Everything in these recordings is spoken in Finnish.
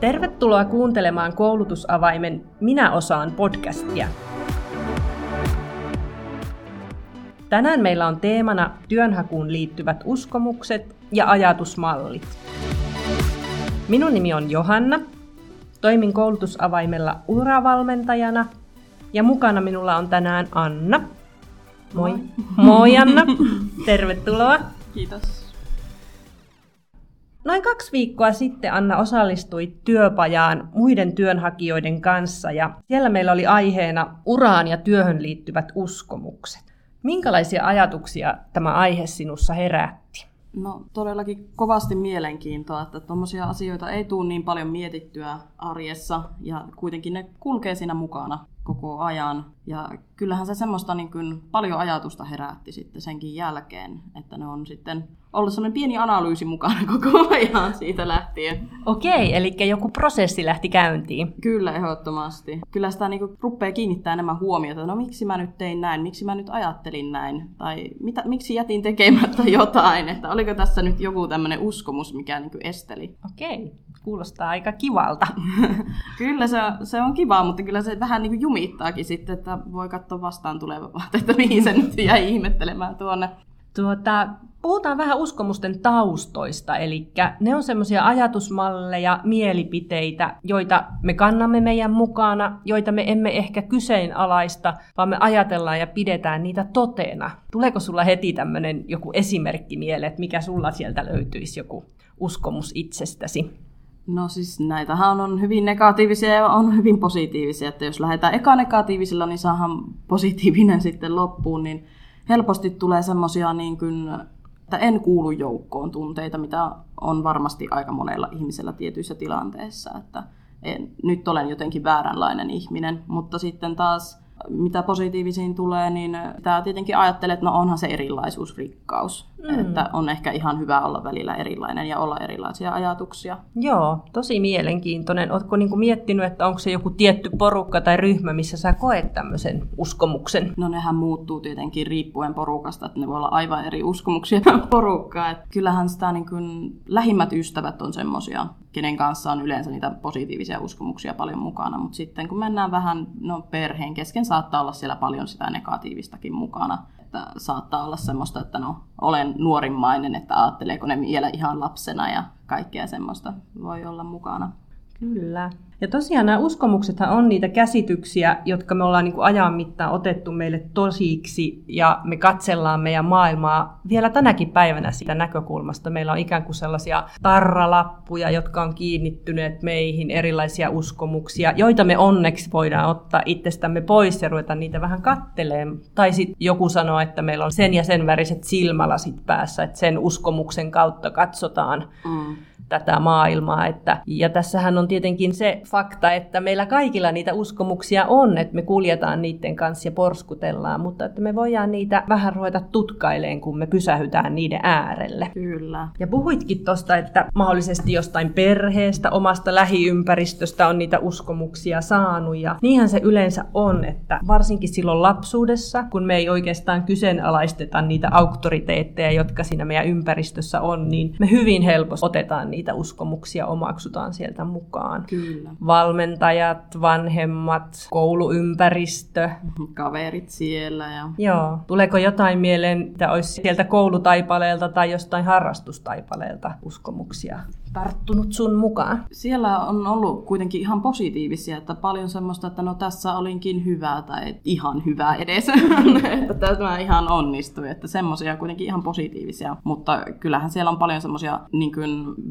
Tervetuloa kuuntelemaan koulutusavaimen Minä osaan podcastia. Tänään meillä on teemana työnhakuun liittyvät uskomukset ja ajatusmallit. Minun nimi on Johanna. Toimin koulutusavaimella uravalmentajana ja mukana minulla on tänään Anna. Moi. Moi, Moi Anna. Tervetuloa. Kiitos. Noin kaksi viikkoa sitten Anna osallistui työpajaan muiden työnhakijoiden kanssa ja siellä meillä oli aiheena uraan ja työhön liittyvät uskomukset. Minkälaisia ajatuksia tämä aihe sinussa herätti? No todellakin kovasti mielenkiintoa, että tuommoisia asioita ei tule niin paljon mietittyä arjessa ja kuitenkin ne kulkee siinä mukana koko ajan. Ja kyllähän se semmoista niin kuin paljon ajatusta herätti sitten senkin jälkeen, että ne on sitten ollut semmoinen pieni analyysi mukana koko ajan siitä lähtien. Okei, eli joku prosessi lähti käyntiin. Kyllä, ehdottomasti. Kyllä sitä niin rupeaa kiinnittää enemmän huomiota, no miksi mä nyt tein näin, miksi mä nyt ajattelin näin, tai mitä, miksi jätin tekemättä jotain, että oliko tässä nyt joku tämmöinen uskomus, mikä niin esteli. Okei, kuulostaa aika kivalta. kyllä se, se on kiva, mutta kyllä se vähän niin jumittaakin sitten, että voi katsoa vastaan tulevaa, että mihin se nyt jäi ihmettelemään tuonne. Tuota, puhutaan vähän uskomusten taustoista, eli ne on semmoisia ajatusmalleja, mielipiteitä, joita me kannamme meidän mukana, joita me emme ehkä kyseenalaista, vaan me ajatellaan ja pidetään niitä totena. Tuleeko sulla heti tämmöinen joku esimerkki mieleen, että mikä sulla sieltä löytyisi joku uskomus itsestäsi? No siis näitähän on hyvin negatiivisia ja on hyvin positiivisia, että jos lähdetään eka negatiivisilla, niin saahan positiivinen sitten loppuun, niin helposti tulee semmoisia niin että en kuulu joukkoon tunteita, mitä on varmasti aika monella ihmisellä tietyissä tilanteissa, että en, nyt olen jotenkin vääränlainen ihminen, mutta sitten taas mitä positiivisiin tulee, niin tämä tietenkin ajattelee, että no onhan se erilaisuus rikkaus. Mm. Että on ehkä ihan hyvä olla välillä erilainen ja olla erilaisia ajatuksia. Joo, tosi mielenkiintoinen. Oletko niinku miettinyt, että onko se joku tietty porukka tai ryhmä, missä sä koet tämmöisen uskomuksen? No nehän muuttuu tietenkin riippuen porukasta, että ne voi olla aivan eri uskomuksia porukkaa. Et kyllähän sitä niin kuin, lähimmät ystävät on semmoisia, kenen kanssa on yleensä niitä positiivisia uskomuksia paljon mukana. Mutta sitten kun mennään vähän no, perheen kesken, saattaa olla siellä paljon sitä negatiivistakin mukana että saattaa olla semmoista, että no, olen nuorimmainen, että ajatteleeko ne vielä ihan lapsena ja kaikkea semmoista voi olla mukana. Kyllä. Ja tosiaan nämä uskomuksethan on niitä käsityksiä, jotka me ollaan niin kuin ajan mittaan otettu meille tosiksi ja me katsellaan meidän maailmaa vielä tänäkin päivänä siitä näkökulmasta. Meillä on ikään kuin sellaisia tarralappuja, jotka on kiinnittyneet meihin, erilaisia uskomuksia, joita me onneksi voidaan ottaa itsestämme pois ja ruveta niitä vähän katteleen. Tai sitten joku sanoo, että meillä on sen ja sen väriset silmälasit päässä, että sen uskomuksen kautta katsotaan. Mm tätä maailmaa. Että, ja tässähän on tietenkin se fakta, että meillä kaikilla niitä uskomuksia on, että me kuljetaan niiden kanssa ja porskutellaan, mutta että me voidaan niitä vähän ruveta tutkaileen, kun me pysähytään niiden äärelle. Kyllä. Ja puhuitkin tuosta, että mahdollisesti jostain perheestä, omasta lähiympäristöstä on niitä uskomuksia saanut. Ja niinhän se yleensä on, että varsinkin silloin lapsuudessa, kun me ei oikeastaan kyseenalaisteta niitä auktoriteetteja, jotka siinä meidän ympäristössä on, niin me hyvin helposti otetaan niitä niitä uskomuksia omaksutaan sieltä mukaan. Kyllä. Valmentajat, vanhemmat, kouluympäristö. Kaverit siellä. Ja... Joo. Tuleeko jotain mieleen, että olisi sieltä koulutaipaleelta tai jostain harrastustaipaleelta uskomuksia? Tarttunut sun mukaan? Siellä on ollut kuitenkin ihan positiivisia, että paljon semmoista, että no tässä olinkin hyvä tai ihan hyvä edes, että tämä ihan onnistui, että semmoisia kuitenkin ihan positiivisia, mutta kyllähän siellä on paljon semmoisia niin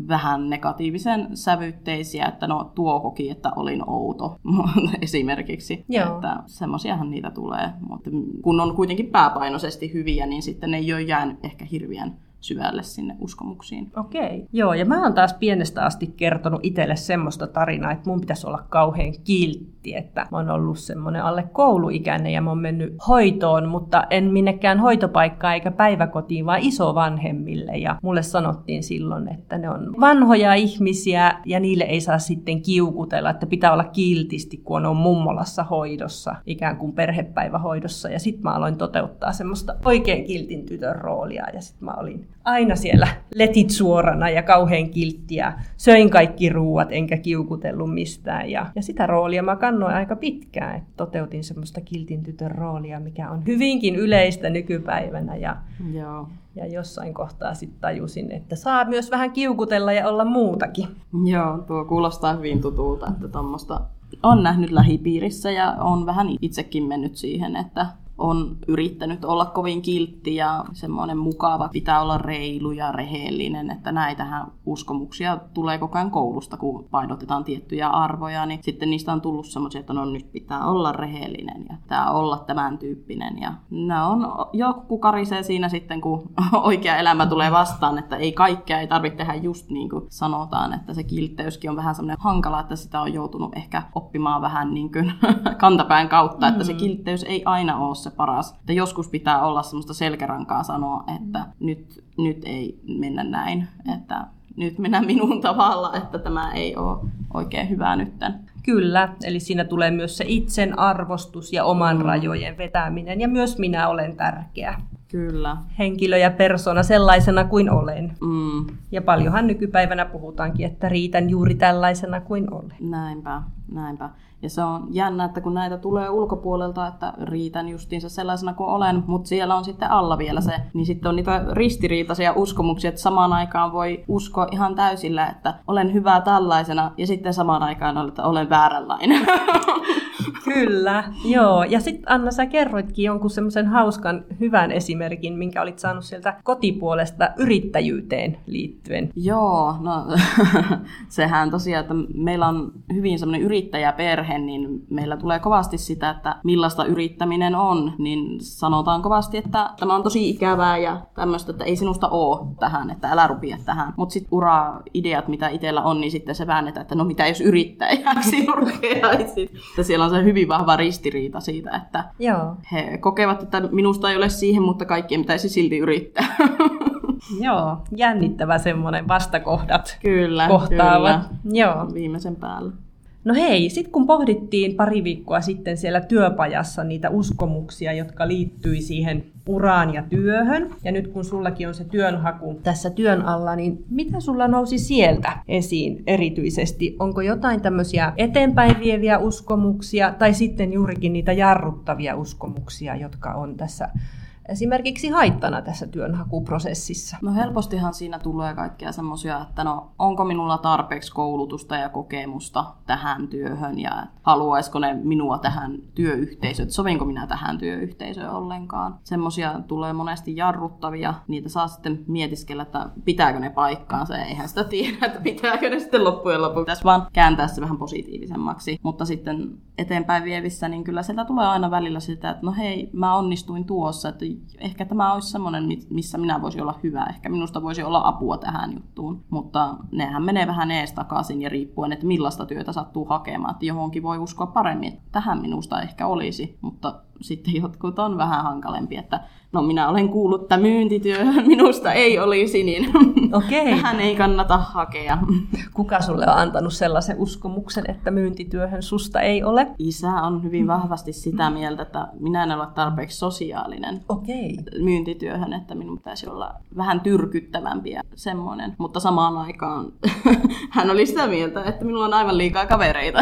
vähän negatiivisen sävytteisiä, että no tuo koki, että olin outo esimerkiksi, Joo. että semmoisiahan niitä tulee, mutta kun on kuitenkin pääpainoisesti hyviä, niin sitten ne ei ole jäänyt ehkä hirveän syvälle sinne uskomuksiin. Okei. Joo, ja mä oon taas pienestä asti kertonut itselle semmoista tarinaa, että mun pitäisi olla kauhean kiltti kiltti, että mä oon ollut semmoinen alle kouluikäinen ja mä oon mennyt hoitoon, mutta en minnekään hoitopaikkaan eikä päiväkotiin, vaan isovanhemmille. Ja mulle sanottiin silloin, että ne on vanhoja ihmisiä ja niille ei saa sitten kiukutella, että pitää olla kiltisti, kun on mummolassa hoidossa, ikään kuin perhepäivähoidossa. Ja sitten mä aloin toteuttaa semmoista oikein kiltin tytön roolia ja sitten mä olin aina siellä letit suorana ja kauhean kilttiä. Söin kaikki ruuat enkä kiukutellut mistään. Ja, ja sitä roolia mä kannoin aika pitkään, että toteutin semmoista kiltin tytön roolia, mikä on hyvinkin yleistä nykypäivänä. Ja, Joo. ja jossain kohtaa sitten tajusin, että saa myös vähän kiukutella ja olla muutakin. Joo, tuo kuulostaa hyvin tutulta, että tuommoista on nähnyt lähipiirissä ja on vähän itsekin mennyt siihen, että on yrittänyt olla kovin kiltti ja semmoinen mukava, pitää olla reilu ja rehellinen, että näitähän uskomuksia tulee koko ajan koulusta, kun painotetaan tiettyjä arvoja, niin sitten niistä on tullut semmoisia, että no nyt pitää olla rehellinen ja pitää olla tämän tyyppinen ja nämä on, joku karisee siinä sitten, kun oikea elämä tulee vastaan, että ei kaikkea ei tarvitse tehdä just niin kuin sanotaan, että se kiltteyskin on vähän semmoinen hankala, että sitä on joutunut ehkä oppimaan vähän niin kuin kantapään kautta, että se mm. kiltteys ei aina ole se paras. Että joskus pitää olla semmoista selkärankaa sanoa, että nyt, nyt ei mennä näin, että nyt mennään minun tavalla, että tämä ei ole oikein hyvää nytten. Kyllä, eli siinä tulee myös se itsen arvostus ja oman mm. rajojen vetäminen, ja myös minä olen tärkeä. Kyllä. Henkilö ja persona sellaisena kuin olen. Mm. Ja paljonhan nykypäivänä puhutaankin, että riitän juuri tällaisena kuin olen. Näinpä, näinpä. Ja se on jännä, että kun näitä tulee ulkopuolelta, että riitän justiinsa sellaisena kuin olen, mutta siellä on sitten alla vielä se, niin sitten on niitä ristiriitaisia uskomuksia, että samaan aikaan voi uskoa ihan täysillä, että olen hyvä tällaisena, ja sitten samaan aikaan että olen vääränlainen. Kyllä, joo. Ja sitten Anna, sä kerroitkin jonkun semmoisen hauskan hyvän esimerkin, minkä olit saanut sieltä kotipuolesta yrittäjyyteen liittyen. Joo, no sehän tosiaan, että meillä on hyvin semmoinen yrittäjäperhe, niin meillä tulee kovasti sitä, että millaista yrittäminen on, niin sanotaan kovasti, että tämä on tosi ikävää ja tämmöistä, että ei sinusta ole tähän, että älä rupia tähän. Mutta sitten ura-ideat, mitä itsellä on, niin sitten se väännetään, että no mitä jos yrittäjäksi urkeaisit. Että siellä on se hyvin vahva ristiriita siitä, että Joo. he kokevat, että minusta ei ole siihen, mutta kaikkien pitäisi silti yrittää. Joo, jännittävä semmoinen vastakohdat Kyllä, kohtaavat. kyllä. Joo. Viimeisen päällä. No hei, sitten kun pohdittiin pari viikkoa sitten siellä työpajassa niitä uskomuksia, jotka liittyi siihen uraan ja työhön, ja nyt kun sullakin on se työnhaku tässä työn alla, niin mitä sulla nousi sieltä esiin erityisesti? Onko jotain tämmöisiä eteenpäin vieviä uskomuksia, tai sitten juurikin niitä jarruttavia uskomuksia, jotka on tässä esimerkiksi haittana tässä työnhakuprosessissa? No helpostihan siinä tulee kaikkea semmoisia, että no onko minulla tarpeeksi koulutusta ja kokemusta tähän työhön ja haluaisiko ne minua tähän työyhteisöön, että sovinko minä tähän työyhteisöön ollenkaan. Semmoisia tulee monesti jarruttavia, niitä saa sitten mietiskellä, että pitääkö ne paikkaansa ja eihän sitä tiedä, että pitääkö ne sitten loppujen lopuksi. Tässä vaan kääntää se vähän positiivisemmaksi, mutta sitten eteenpäin vievissä, niin kyllä sieltä tulee aina välillä sitä, että no hei, mä onnistuin tuossa, että ehkä tämä olisi semmoinen, missä minä voisin olla hyvä. Ehkä minusta voisi olla apua tähän juttuun. Mutta nehän menee vähän ees takaisin ja riippuen, että millaista työtä sattuu hakemaan. Että johonkin voi uskoa paremmin, että tähän minusta ehkä olisi. Mutta sitten jotkut on vähän hankalempi, että no minä olen kuullut, että myyntityö minusta ei olisi, niin Okei. tähän ei kannata hakea. Kuka sulle on antanut sellaisen uskomuksen, että myyntityöhön susta ei ole? Isä on hyvin vahvasti sitä mieltä, että minä en ole tarpeeksi sosiaalinen Okei. myyntityöhön, että minun pitäisi olla vähän tyrkyttävämpi ja semmoinen. Mutta samaan aikaan hän oli sitä mieltä, että minulla on aivan liikaa kavereita,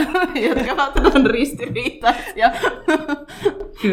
jotka ovat ristiriitaisia.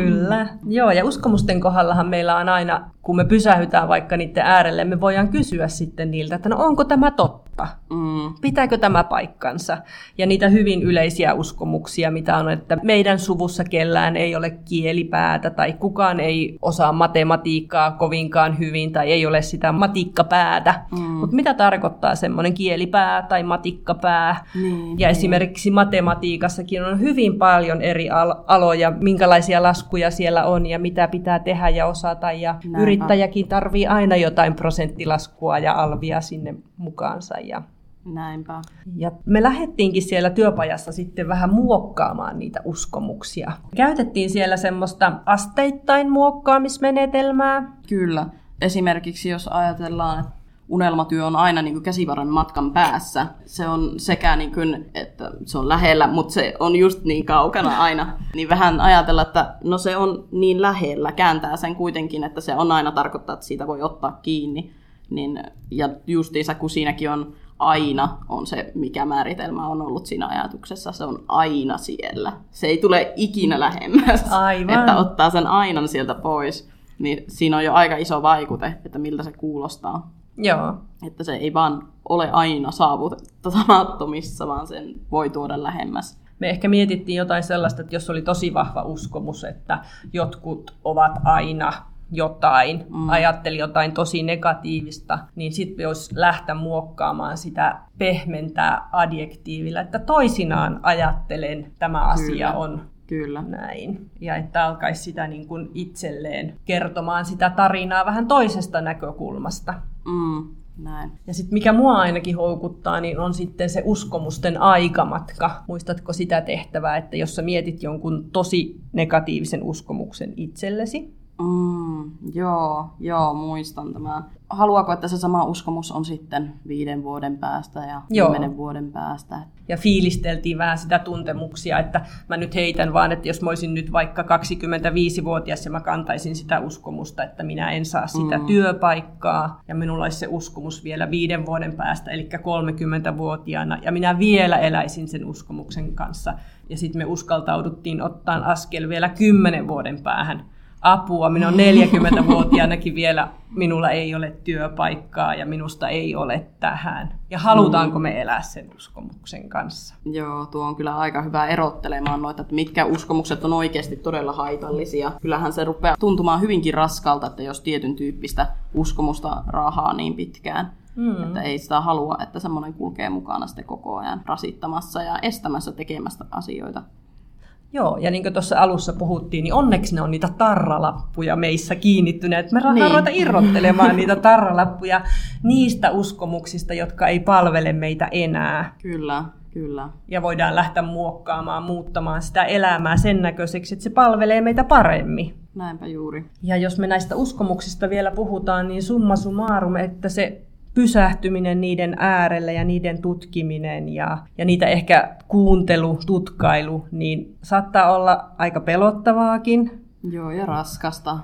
Kyllä. Joo, ja uskomusten kohdallahan meillä on aina, kun me pysähytään vaikka niiden äärelle, me voidaan kysyä sitten niiltä, että no onko tämä totta? Mm. Pitääkö tämä paikkansa? Ja niitä hyvin yleisiä uskomuksia, mitä on, että meidän suvussa kellään ei ole kielipäätä tai kukaan ei osaa matematiikkaa kovinkaan hyvin tai ei ole sitä matikkapäätä. Mm. Mutta mitä tarkoittaa semmoinen kielipää tai matikkapää? Niin, Ja niin. esimerkiksi matematiikassakin on hyvin paljon eri al- aloja, minkälaisia laskuja siellä on ja mitä pitää tehdä ja osata. Ja Näinpä. Yrittäjäkin tarvii aina jotain prosenttilaskua ja alvia sinne mukaansa. Ja Näinpä. Ja me lähdettiinkin siellä työpajassa sitten vähän muokkaamaan niitä uskomuksia. Käytettiin siellä semmoista asteittain muokkaamismenetelmää. Kyllä. Esimerkiksi jos ajatellaan, että unelmatyö on aina niin kuin käsivarren matkan päässä. Se on sekä, niin kuin, että se on lähellä, mutta se on just niin kaukana aina. Niin vähän ajatella, että no se on niin lähellä, kääntää sen kuitenkin, että se on aina tarkoittaa, että siitä voi ottaa kiinni. Niin, ja justiinsa kun siinäkin on aina on se, mikä määritelmä on ollut siinä ajatuksessa. Se on aina siellä. Se ei tule ikinä lähemmäs, Aivan. että ottaa sen ainan sieltä pois. Niin siinä on jo aika iso vaikute, että miltä se kuulostaa. Joo. Että se ei vaan ole aina saavutettamattomissa, vaan sen voi tuoda lähemmäs. Me ehkä mietittiin jotain sellaista, että jos oli tosi vahva uskomus, että jotkut ovat aina jotain, mm. ajatteli jotain tosi negatiivista, niin sitten jos lähteä muokkaamaan sitä, pehmentää adjektiivilla, että toisinaan ajattelen, tämä asia Kyllä. on Kyllä. näin. Ja että alkaisi sitä niin kuin itselleen kertomaan sitä tarinaa vähän toisesta näkökulmasta. Mm, näin. Ja sitten mikä mua ainakin houkuttaa, niin on sitten se uskomusten aikamatka. Muistatko sitä tehtävää, että jos sä mietit jonkun tosi negatiivisen uskomuksen itsellesi, Mm, joo, joo, muistan tämän. Haluaako, että se sama uskomus on sitten viiden vuoden päästä ja Joo. kymmenen vuoden päästä? ja fiilisteltiin vähän sitä tuntemuksia, että mä nyt heitän vaan, että jos mä olisin nyt vaikka 25-vuotias ja mä kantaisin sitä uskomusta, että minä en saa sitä Mm. työpaikkaa ja minulla olisi se uskomus vielä viiden vuoden päästä, eli 30-vuotiaana ja minä vielä eläisin sen uskomuksen kanssa ja sitten me uskaltauduttiin ottaa askel vielä 10 vuoden päähän apua. Minä olen 40-vuotiaanakin vielä, minulla ei ole työpaikkaa ja minusta ei ole tähän. Ja halutaanko me elää sen uskomuksen kanssa? Joo, tuo on kyllä aika hyvä erottelemaan noita, että mitkä uskomukset on oikeasti todella haitallisia. Kyllähän se rupeaa tuntumaan hyvinkin raskalta, että jos tietyn tyyppistä uskomusta rahaa niin pitkään. Mm. Että ei sitä halua, että semmoinen kulkee mukana sitten koko ajan rasittamassa ja estämässä tekemästä asioita. Joo, ja niin kuin tuossa alussa puhuttiin, niin onneksi ne on niitä tarralappuja meissä kiinnittyneet. Me Niin. niin. ruveta irrottelemaan niitä tarralappuja niistä uskomuksista, jotka ei palvele meitä enää. Kyllä, kyllä. Ja voidaan lähteä muokkaamaan, muuttamaan sitä elämää sen näköiseksi, että se palvelee meitä paremmin. Näinpä juuri. Ja jos me näistä uskomuksista vielä puhutaan, niin summa summarum, että se pysähtyminen niiden äärelle ja niiden tutkiminen ja, ja niitä ehkä kuuntelu, tutkailu, niin saattaa olla aika pelottavaakin. Joo, ja raskasta.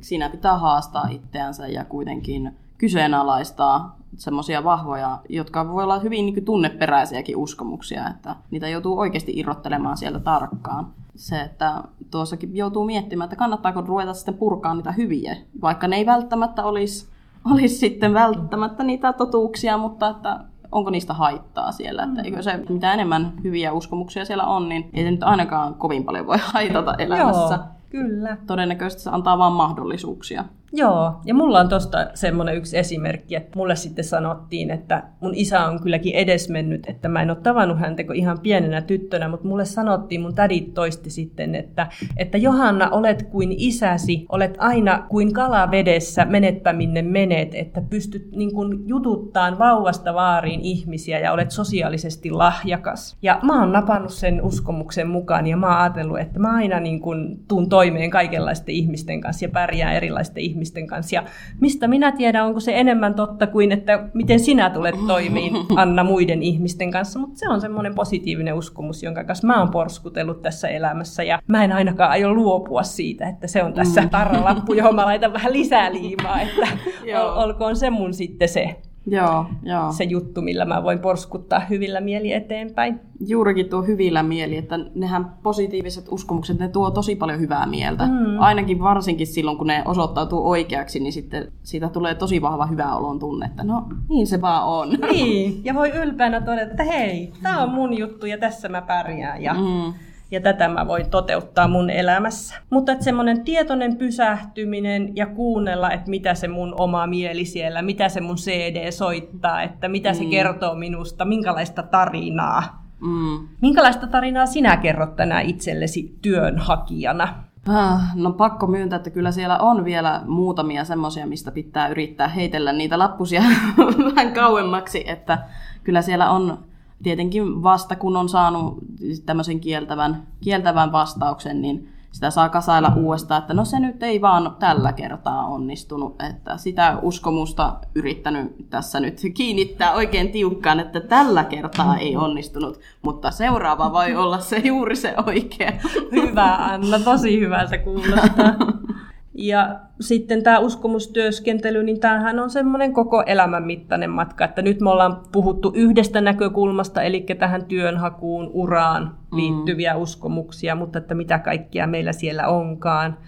Siinä pitää haastaa itseänsä ja kuitenkin kyseenalaistaa semmoisia vahvoja, jotka voi olla hyvin niin tunneperäisiäkin uskomuksia, että niitä joutuu oikeasti irrottelemaan sieltä tarkkaan. Se, että tuossakin joutuu miettimään, että kannattaako ruveta sitten purkaa niitä hyviä, vaikka ne ei välttämättä olisi, olisi sitten välttämättä niitä totuuksia, mutta että onko niistä haittaa siellä. Että eikö se, mitä enemmän hyviä uskomuksia siellä on, niin ei se nyt ainakaan kovin paljon voi haitata elämässä. Joo, kyllä. Todennäköisesti se antaa vain mahdollisuuksia. Joo, ja mulla on tosta semmoinen yksi esimerkki, että mulle sitten sanottiin, että mun isä on kylläkin edesmennyt, että mä en ole tavannut häntä kuin ihan pienenä tyttönä, mutta mulle sanottiin, mun tädit toisti sitten, että, että Johanna, olet kuin isäsi, olet aina kuin kala vedessä, menetpä minne menet, että pystyt niin kuin jututtaan vauvasta vaariin ihmisiä ja olet sosiaalisesti lahjakas. Ja mä oon napannut sen uskomuksen mukaan ja mä oon ajatellut, että mä aina niin kuin tuun toimeen kaikenlaisten ihmisten kanssa ja pärjään erilaisten ihmisten kanssa. Ja mistä minä tiedän, onko se enemmän totta kuin, että miten sinä tulet toimiin, Anna, muiden ihmisten kanssa. Mutta se on semmoinen positiivinen uskomus, jonka kanssa mä oon porskutellut tässä elämässä. Ja mä en ainakaan aio luopua siitä, että se on tässä Mm. tarralappu, johon mä laitan vähän lisää liimaa. Että ol, olkoon se mun sitten se, Joo, joo. se juttu, millä mä voin porskuttaa hyvillä mieli eteenpäin. Juurikin tuo hyvillä mieli, että nehän positiiviset uskomukset, ne tuo tosi paljon hyvää mieltä. Mm. Ainakin varsinkin silloin, kun ne osoittautuu oikeaksi, niin sitten siitä tulee tosi vahva hyvä olon tunne, että no niin se vaan on. Niin, ja voi ylpeänä todeta, että hei, tämä on mun juttu ja tässä mä pärjään ja, Mm. Ja tätä mä voin toteuttaa mun elämässä. Mutta että semmoinen tietoinen pysähtyminen ja kuunnella, että mitä se mun oma mieli siellä, mitä se mun CD soittaa, että mitä se Mm. kertoo minusta, minkälaista tarinaa. Mm. Minkälaista tarinaa sinä kerrot tänään itsellesi työnhakijana? Ah, no pakko myöntää, että kyllä siellä on vielä muutamia semmoisia, mistä pitää yrittää heitellä niitä lappusia vähän kauemmaksi, että kyllä siellä on tietenkin vasta kun on saanut tämmöisen kieltävän, kieltävän vastauksen, niin sitä saa kasailla uudestaan, että no se nyt ei vaan tällä kertaa onnistunut. Että sitä uskomusta yrittänyt tässä nyt kiinnittää oikein tiukkaan, että tällä kertaa ei onnistunut, mutta seuraava voi olla se juuri se oikea. Hyvä Anna, tosi hyvältä kuulostaa. Ja sitten tämä uskomustyöskentely, niin tämähän on semmoinen koko elämän mittainen matka, että nyt me ollaan puhuttu yhdestä näkökulmasta, eli tähän työnhakuun, uraan liittyviä mm. uskomuksia, mutta että mitä kaikkia meillä siellä onkaan.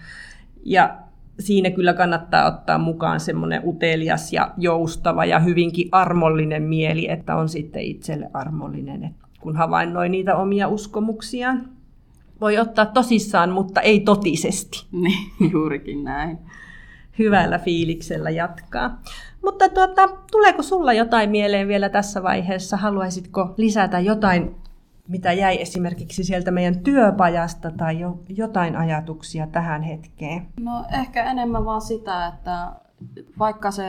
Ja siinä kyllä kannattaa ottaa mukaan semmoinen utelias ja joustava ja hyvinkin armollinen mieli, että on sitten itselle armollinen, kun havainnoi niitä omia uskomuksiaan voi ottaa tosissaan, mutta ei totisesti. Niin, juurikin näin. Hyvällä fiiliksellä jatkaa. Mutta tuota, tuleeko sulla jotain mieleen vielä tässä vaiheessa? Haluaisitko lisätä jotain, mitä jäi esimerkiksi sieltä meidän työpajasta tai jo, jotain ajatuksia tähän hetkeen? No ehkä enemmän vaan sitä, että vaikka se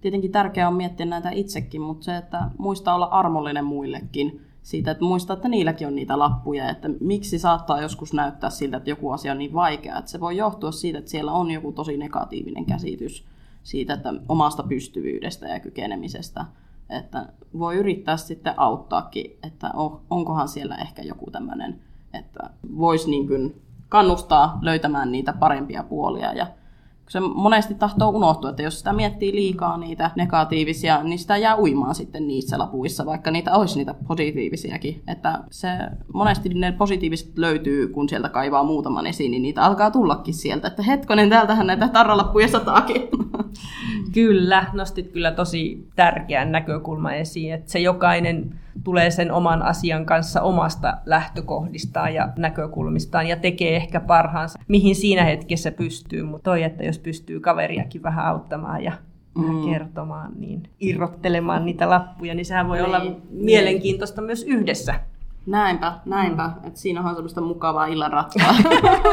tietenkin tärkeää on miettiä näitä itsekin, mutta se, että muista olla armollinen muillekin siitä, että muista, että niilläkin on niitä lappuja, että miksi saattaa joskus näyttää siltä, että joku asia on niin vaikea, että se voi johtua siitä, että siellä on joku tosi negatiivinen käsitys siitä, että omasta pystyvyydestä ja kykenemisestä, että voi yrittää sitten auttaakin, että onkohan siellä ehkä joku tämmöinen, että voisi niin kannustaa löytämään niitä parempia puolia ja se monesti tahtoo unohtua, että jos sitä miettii liikaa niitä negatiivisia, niin sitä jää uimaan sitten niissä lapuissa, vaikka niitä olisi niitä positiivisiakin. Että se, monesti ne positiiviset löytyy, kun sieltä kaivaa muutaman esiin, niin niitä alkaa tullakin sieltä, että hetkonen, täältähän näitä tarralappuja sataakin. Kyllä, nostit kyllä tosi tärkeän näkökulman esiin, että se jokainen tulee sen oman asian kanssa omasta lähtökohdistaan ja näkökulmistaan ja tekee ehkä parhaansa, mihin siinä hetkessä pystyy. Mutta toi, että jos pystyy kaveriakin vähän auttamaan ja mm. kertomaan, niin irrottelemaan niitä lappuja, niin sehän voi niin, olla niin. mielenkiintoista myös yhdessä. Näinpä, näinpä. Mm. Että siinä on semmoista mukavaa illan ratkaa.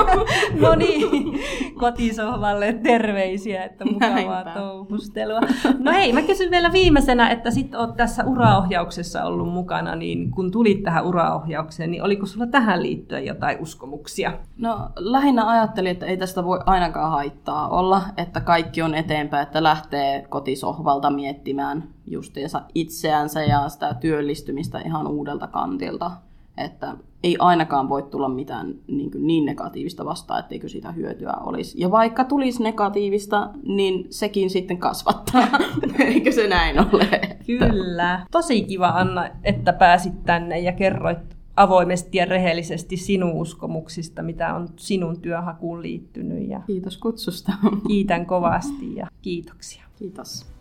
no niin, kotisohvalle terveisiä, että mukavaa Näinpä. touhustelua. No hei, mä kysyn vielä viimeisenä, että sit oot tässä uraohjauksessa ollut mukana, niin kun tulit tähän uraohjaukseen, niin oliko sulla tähän liittyen jotain uskomuksia? No lähinnä ajattelin, että ei tästä voi ainakaan haittaa olla, että kaikki on eteenpäin, että lähtee kotisohvalta miettimään justiinsa itseänsä ja sitä työllistymistä ihan uudelta kantilta. Että ei ainakaan voi tulla mitään niin, niin negatiivista vastaan, etteikö siitä hyötyä olisi. Ja vaikka tulisi negatiivista, niin sekin sitten kasvattaa. Eikö se näin ole? Kyllä. Tosi kiva Anna, että pääsit tänne ja kerroit avoimesti ja rehellisesti sinun uskomuksista, mitä on sinun työhakuun liittynyt. Ja Kiitos kutsusta. Kiitän kovasti ja kiitoksia. Kiitos.